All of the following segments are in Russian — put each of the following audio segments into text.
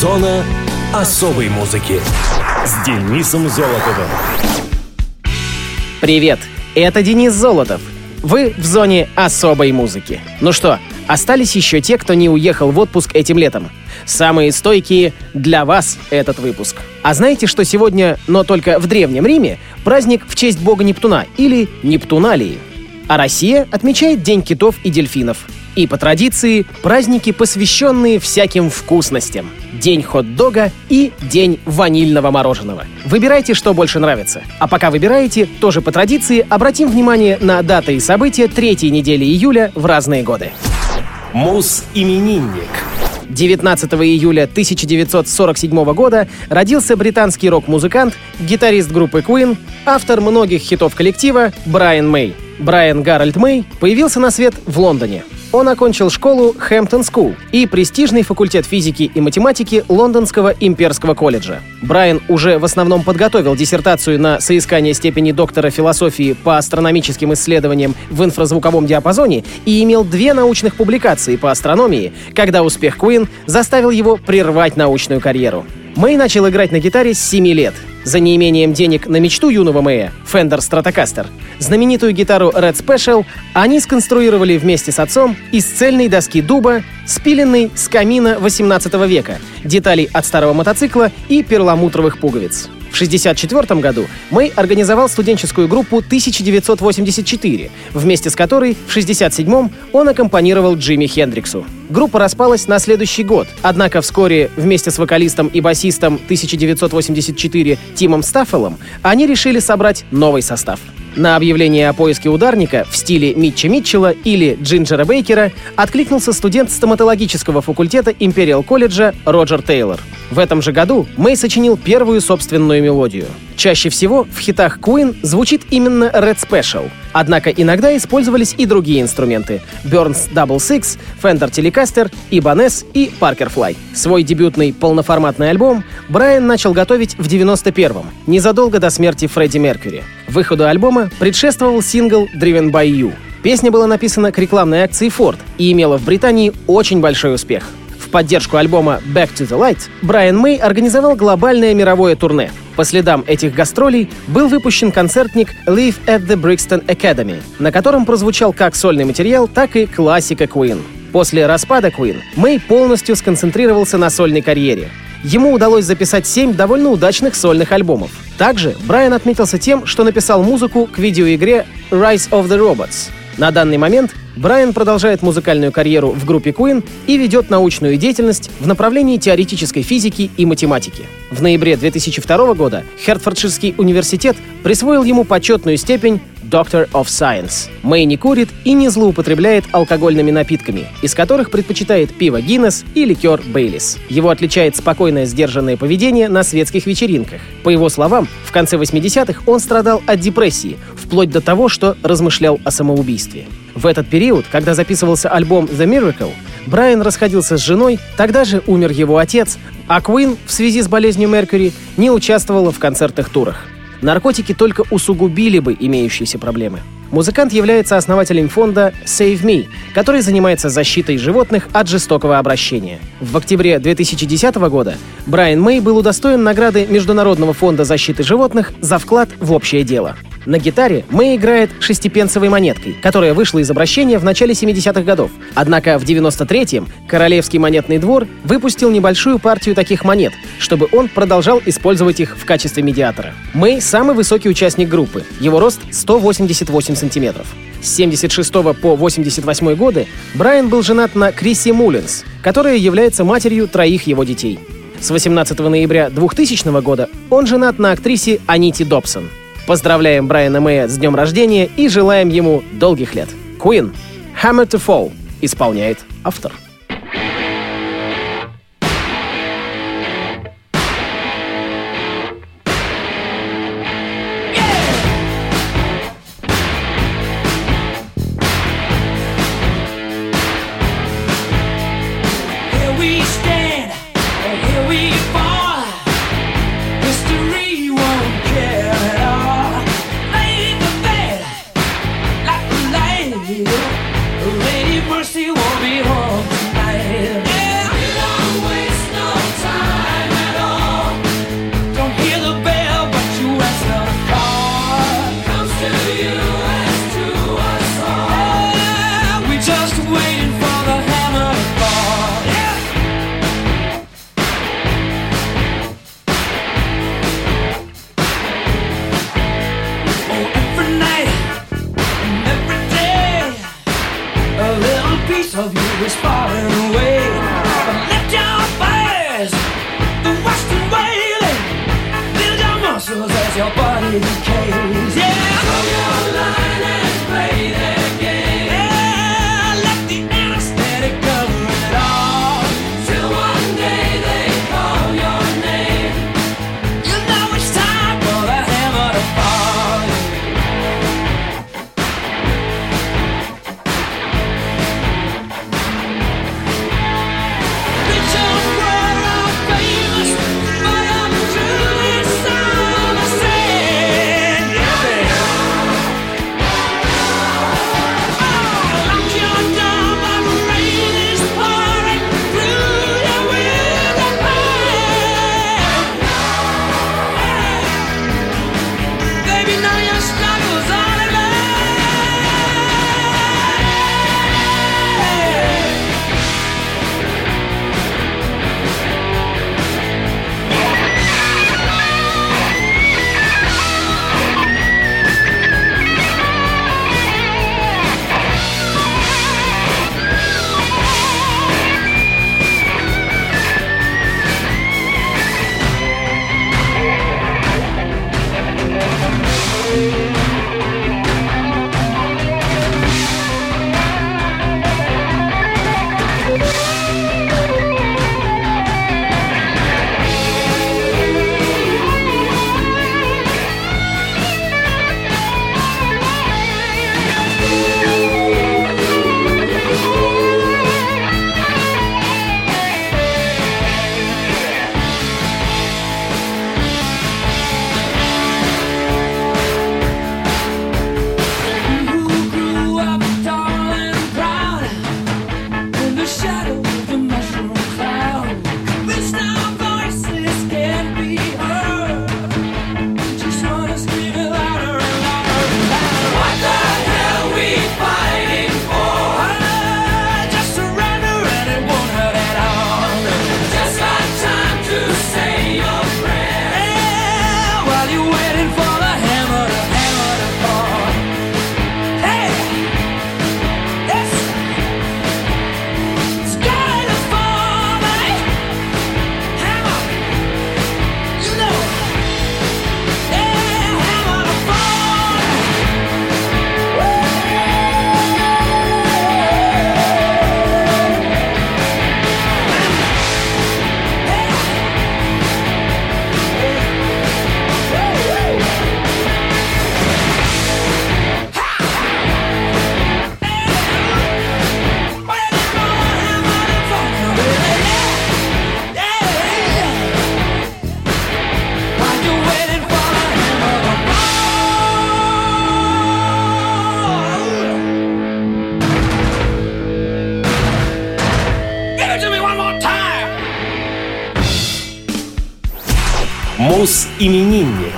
Зона особой музыки с Денисом Золотовым. Привет, это Денис Золотов. Вы в зоне особой музыки. Ну что, остались еще те, кто не уехал в отпуск этим летом. Самые стойкие для вас этот выпуск. А знаете, что сегодня, но только в Древнем Риме, праздник в честь бога Нептуна или Нептуналии. А Россия отмечает День китов и дельфинов. И по традиции праздники, посвященные всяким вкусностям. День хот-дога и День ванильного мороженого. Выбирайте, что больше нравится. А пока выбираете, тоже по традиции обратим внимание на даты и события третьей недели июля в разные годы. Мус-именинник. 19 июля 1947 года родился британский рок-музыкант, гитарист группы Queen, автор многих хитов коллектива Брайан Мэй. Брайан Гарольд Мэй появился на свет в Лондоне. Он окончил школу Hampton School и престижный факультет физики и математики Лондонского имперского колледжа. Брайан уже в основном подготовил диссертацию на соискание степени доктора философии по астрономическим исследованиям в инфразвуковом диапазоне и имел две научных публикации по астрономии, когда успех Queen заставил его прервать научную карьеру. Мэй начал играть на гитаре с 7 лет. За неимением денег на мечту юного Мэя, Fender Stratocaster, знаменитую гитару Red Special они сконструировали вместе с отцом из цельной доски дуба, спиленной с камина 18 века, деталей от старого мотоцикла и перламутровых пуговиц. В 1964 году Мэй организовал студенческую группу 1984, вместе с которой в 1967 он аккомпанировал Джимми Хендриксу. Группа распалась на следующий год, однако вскоре вместе с вокалистом и басистом 1984 Тимом Стаффелом они решили собрать новый состав. На объявление о поиске ударника в стиле Митча Митчелла или Джинджера Бейкера откликнулся студент стоматологического факультета Империал колледжа Роджер Тейлор. В этом же году Мэй сочинил первую собственную мелодию. Чаще всего в хитах Queen звучит именно Red Special, однако иногда использовались и другие инструменты — Burns Double Six, Fender Telecaster, Ibanez и Parker Fly. Свой дебютный полноформатный альбом Брайан начал готовить в 91-м, незадолго до смерти Фредди Меркьюри. Выходу альбома предшествовал сингл Driven by You. Песня была написана к рекламной акции Ford и имела в Британии очень большой успех. Поддержку альбома Back to the Light Брайан Мэй организовал глобальное мировое турне. По следам этих гастролей был выпущен концертник Live at the Brixton Academy, на котором прозвучал как сольный материал, так и классика Queen. После распада Queen Мэй полностью сконцентрировался на сольной карьере. Ему удалось записать семь довольно удачных сольных альбомов. Также Брайан отметился тем, что написал музыку к видеоигре Rise of the Robots. На данный момент Брайан продолжает музыкальную карьеру в группе Queen и ведет научную деятельность в направлении теоретической физики и математики. В ноябре 2002 года Хертфордширский университет присвоил ему почетную степень Doctor of Science. Мэй не курит и не злоупотребляет алкогольными напитками, из которых предпочитает пиво Гиннес и ликер Бейлис. Его отличает спокойное сдержанное поведение на светских вечеринках. По его словам, в конце 80-х он страдал от депрессии, вплоть до того, что размышлял о самоубийстве. В этот период, когда записывался альбом The Miracle, Брайан расходился с женой, тогда же умер его отец, а Куин в связи с болезнью Меркьюри не участвовала в концертных турах наркотики только усугубили бы имеющиеся проблемы. Музыкант является основателем фонда Save Me, который занимается защитой животных от жестокого обращения. В октябре 2010 года Брайан Мэй был удостоен награды Международного фонда защиты животных за вклад в общее дело. На гитаре Мэй играет шестипенсовой монеткой, которая вышла из обращения в начале 70-х годов. Однако в 93-м Королевский монетный двор выпустил небольшую партию таких монет, чтобы он продолжал использовать их в качестве медиатора. Мэй — самый высокий участник группы. Его рост 188 сантиметров. С 76 по 88 годы Брайан был женат на Крисе Муллинс, которая является матерью троих его детей. С 18 ноября 2000 года он женат на актрисе Аните Добсон. Поздравляем Брайана Мэя с днем рождения и желаем ему долгих лет. Queen Hammer to Fall исполняет автор. Thank. Мус-именинник.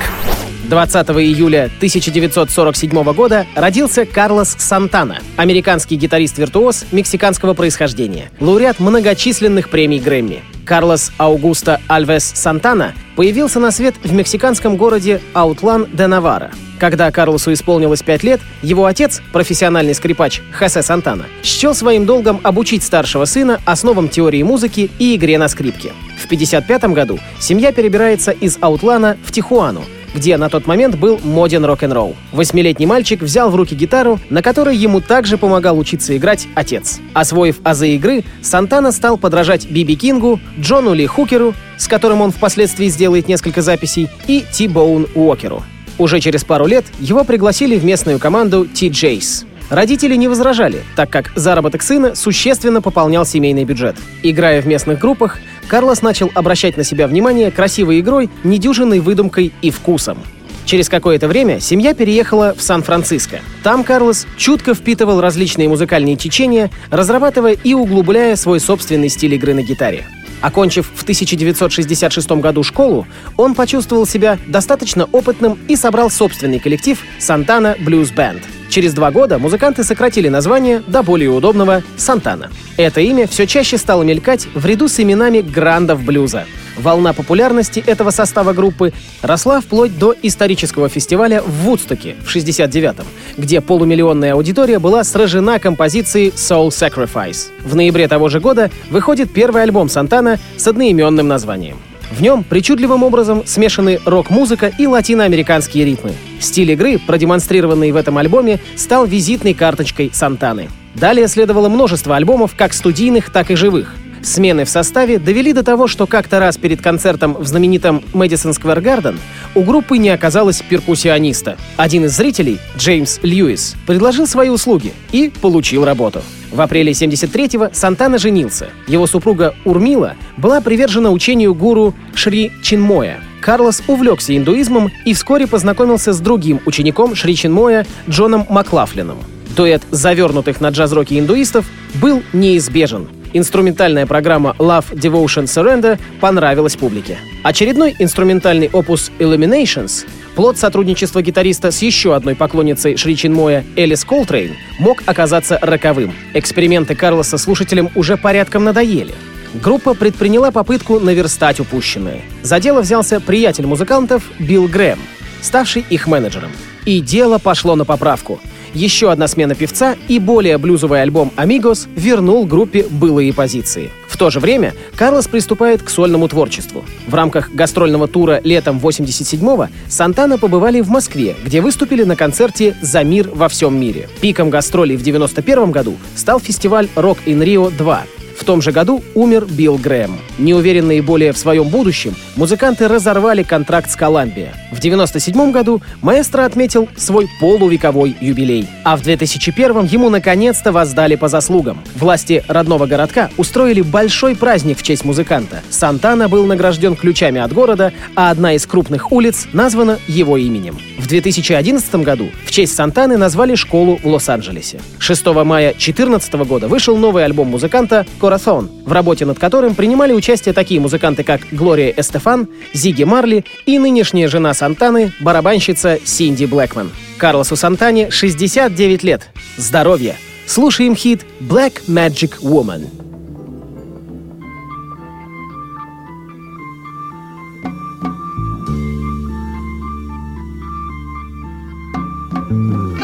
20 июля 1947 года родился Карлос Сантана, американский гитарист-виртуоз мексиканского происхождения, лауреат многочисленных премий Грэмми. Карлос Аугусто Альвес Сантана появился на свет в мексиканском городе Аутлан де Навара. Когда Карлосу исполнилось 5 лет, его отец, профессиональный скрипач Хосе Сантана, счел своим долгом обучить старшего сына основам теории музыки и игре на скрипке. В 1955 году семья перебирается из Аутлана в Тихуану, где на тот момент был моден рок-н-ролл. Восьмилетний мальчик взял в руки гитару, на которой ему также помогал учиться играть отец. Освоив азы игры, Сантана стал подражать Биби Кингу, Джону Ли Хукеру, с которым он впоследствии сделает несколько записей, и Ти Боун Уокеру. Уже через пару лет его пригласили в местную команду T-Jays. Родители не возражали, так как заработок сына существенно пополнял семейный бюджет. Играя в местных группах, Карлос начал обращать на себя внимание красивой игрой, недюжинной выдумкой и вкусом. Через какое-то время семья переехала в Сан-Франциско. Там Карлос чутко впитывал различные музыкальные течения, разрабатывая и углубляя свой собственный стиль игры на гитаре. Окончив в 1966 году школу, он почувствовал себя достаточно опытным и собрал собственный коллектив «Сантана Blues Band». Через два года музыканты сократили название до более удобного «Сантана». Это имя все чаще стало мелькать в ряду с именами грандов блюза. Волна популярности этого состава группы росла вплоть до исторического фестиваля в Вудстоке в 69-м, где полумиллионная аудитория была сражена композицией Soul Sacrifice. В ноябре того же года выходит первый альбом Сантана с одноименным названием. В нем причудливым образом смешаны рок-музыка и латиноамериканские ритмы. Стиль игры, продемонстрированный в этом альбоме, стал визитной карточкой Сантаны. Далее следовало множество альбомов, как студийных, так и живых. Смены в составе довели до того, что как-то раз перед концертом в знаменитом Мэдисон Сквер Гарден у группы не оказалось перкуссиониста. Один из зрителей, Джеймс Льюис, предложил свои услуги и получил работу. В апреле 73-го Сантана женился. Его супруга Урмила была привержена учению гуру Шри Чинмоя. Карлос увлекся индуизмом и вскоре познакомился с другим учеником Шри Чинмоя Джоном Маклафлином. Дуэт завернутых на джаз-роке индуистов был неизбежен — Инструментальная программа Love, Devotion, Surrender понравилась публике. Очередной инструментальный опус Illuminations Плод сотрудничества гитариста с еще одной поклонницей Шри Чинмоя Элис Колтрейн мог оказаться роковым. Эксперименты Карлоса слушателям уже порядком надоели. Группа предприняла попытку наверстать упущенное. За дело взялся приятель музыкантов Билл Грэм, ставший их менеджером. И дело пошло на поправку — еще одна смена певца и более блюзовый альбом «Амигос» вернул группе былые позиции. В то же время Карлос приступает к сольному творчеству. В рамках гастрольного тура летом 87-го Сантана побывали в Москве, где выступили на концерте «За мир во всем мире». Пиком гастролей в 91 году стал фестиваль «Рок in Rio 2», в том же году умер Билл Грэм. Неуверенные более в своем будущем, музыканты разорвали контракт с Коламбия. В 1997 году маэстро отметил свой полувековой юбилей. А в 2001 ему наконец-то воздали по заслугам. Власти родного городка устроили большой праздник в честь музыканта. Сантана был награжден ключами от города, а одна из крупных улиц названа его именем. В 2011 году в честь Сантаны назвали школу в Лос-Анджелесе. 6 мая 2014 года вышел новый альбом музыканта Лорасон, в работе над которым принимали участие такие музыканты, как Глория Эстефан, Зиги Марли и нынешняя жена Сантаны, барабанщица Синди Блэкман. Карлосу Сантане 69 лет. Здоровье. Слушаем хит «Black Magic Woman». Mm.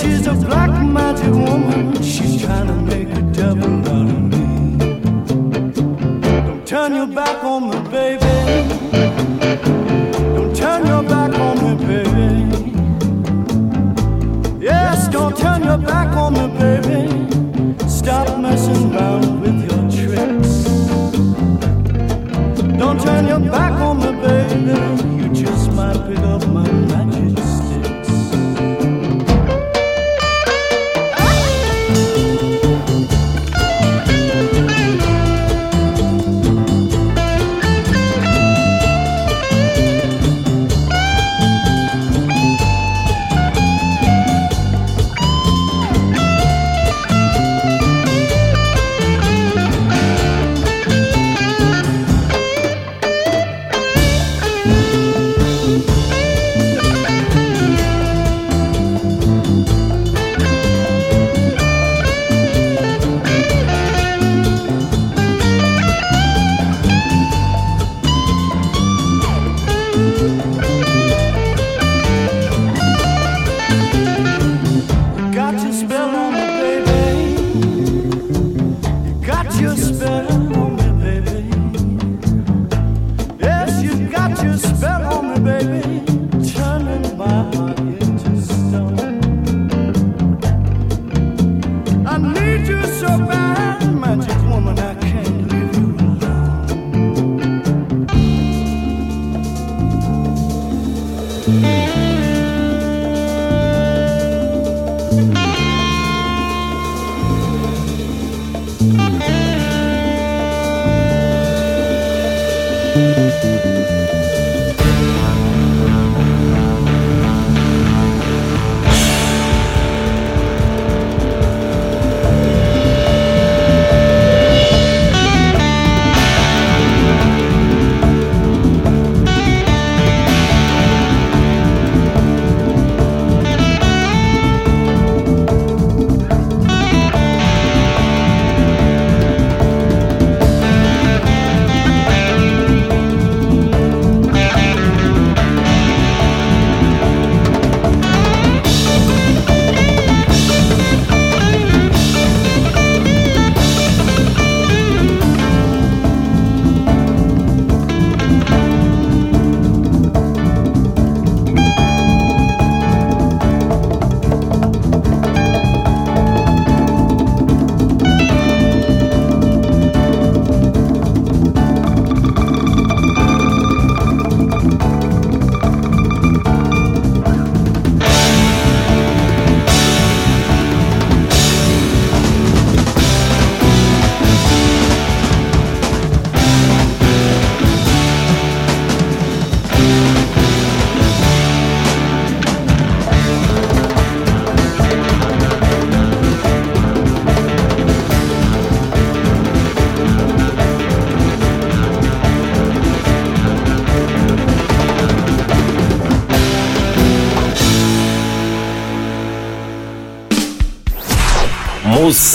She's a black magic woman. She's trying to make a devil out of me. Don't turn your back on the baby.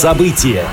События.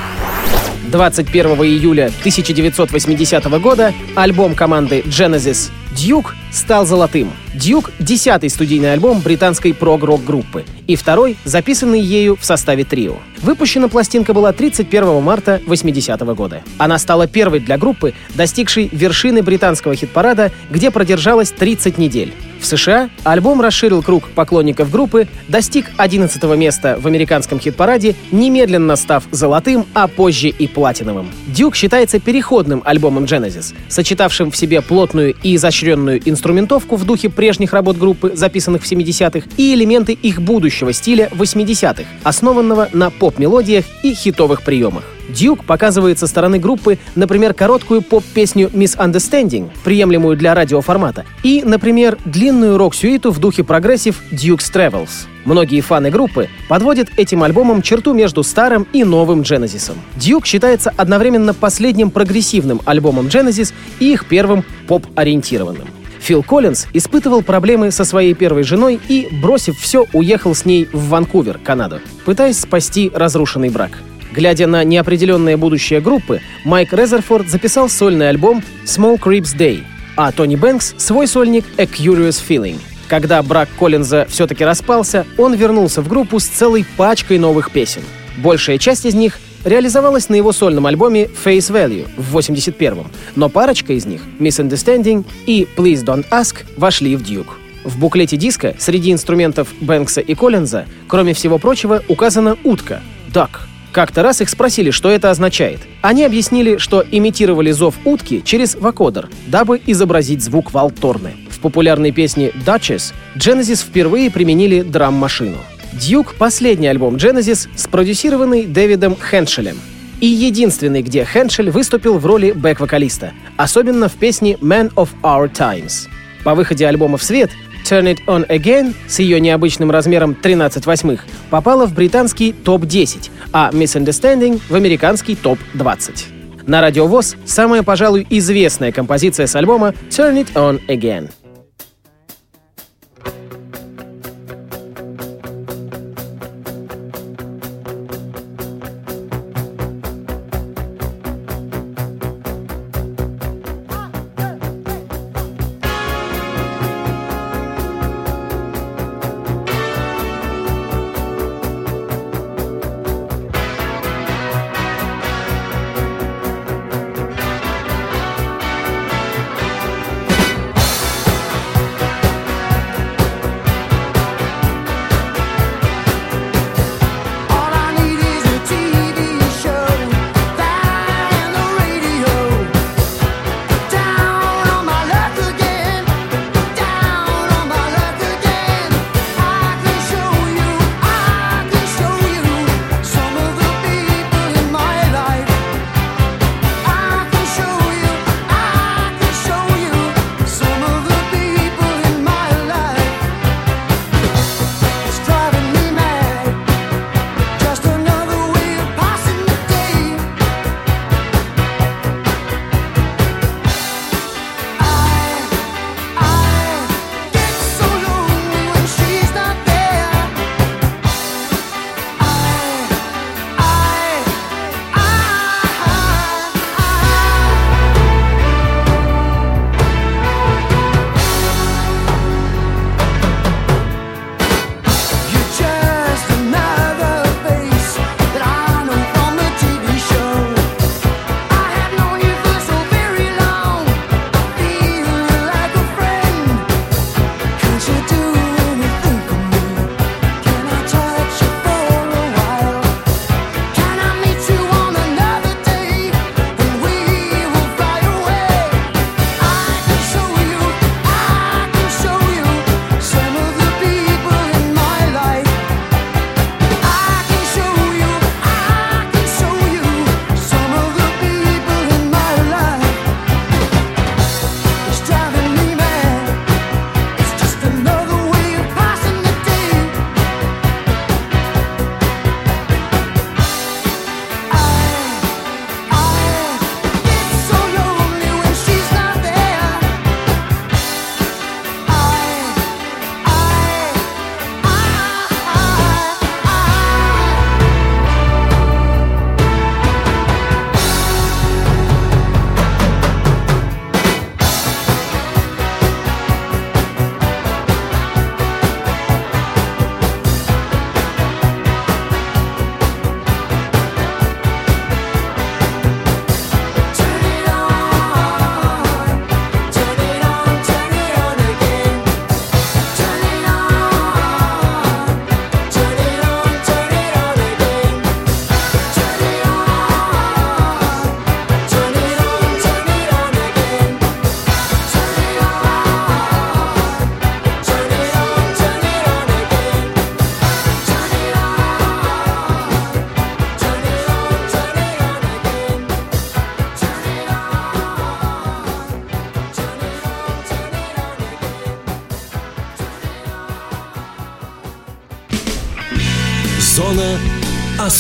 21 июля 1980 года альбом команды Genesis «Дьюк» стал золотым. «Дьюк» — десятый студийный альбом британской прог-рок группы и второй, записанный ею в составе трио. Выпущена пластинка была 31 марта 80 -го года. Она стала первой для группы, достигшей вершины британского хит-парада, где продержалась 30 недель. В США альбом расширил круг поклонников группы, достиг 11 места в американском хит-параде, немедленно став золотым, а позже и платиновым. «Дюк» считается переходным альбомом Genesis, сочетавшим в себе плотную и изощренную инструментовку в духе прежних работ группы, записанных в 70-х, и элементы их будущего стиля 80-х, основанного на поп-мелодиях и хитовых приемах. Duke показывает со стороны группы, например, короткую поп-песню «Misunderstanding», приемлемую для радиоформата, и, например, длинную рок-сюиту в духе прогрессив «Duke's Travels». Многие фаны группы подводят этим альбомом черту между старым и новым Genesis. Duke считается одновременно последним прогрессивным альбомом Genesis и их первым поп-ориентированным. Фил Коллинз испытывал проблемы со своей первой женой и, бросив все, уехал с ней в Ванкувер, Канаду, пытаясь спасти разрушенный брак. Глядя на неопределенное будущее группы, Майк Резерфорд записал сольный альбом «Small Creeps Day», а Тони Бэнкс — свой сольник «A Curious Feeling». Когда брак Коллинза все-таки распался, он вернулся в группу с целой пачкой новых песен. Большая часть из них реализовалась на его сольном альбоме Face Value в 81-м, но парочка из них, Misunderstanding и Please Don't Ask, вошли в Duke. В буклете диска среди инструментов Бэнкса и Коллинза, кроме всего прочего, указана утка — duck — как-то раз их спросили, что это означает. Они объяснили, что имитировали зов утки через вокодер, дабы изобразить звук валторны. В популярной песне «Duchess» Genesis впервые применили драм-машину. «Дьюк» — последний альбом Genesis, спродюсированный Дэвидом Хеншелем. И единственный, где Хеншель выступил в роли бэк-вокалиста, особенно в песне «Man of Our Times». По выходе альбома в свет Turn It On Again с ее необычным размером 13 восьмых попала в британский топ-10, а Misunderstanding в американский топ-20. На радиовоз самая, пожалуй, известная композиция с альбома Turn It On Again.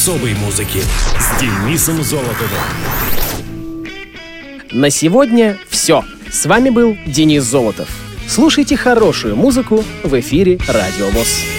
Особой музыки с Денисом Золотовым. На сегодня все. С вами был Денис Золотов. Слушайте хорошую музыку в эфире Радио ВОЗ.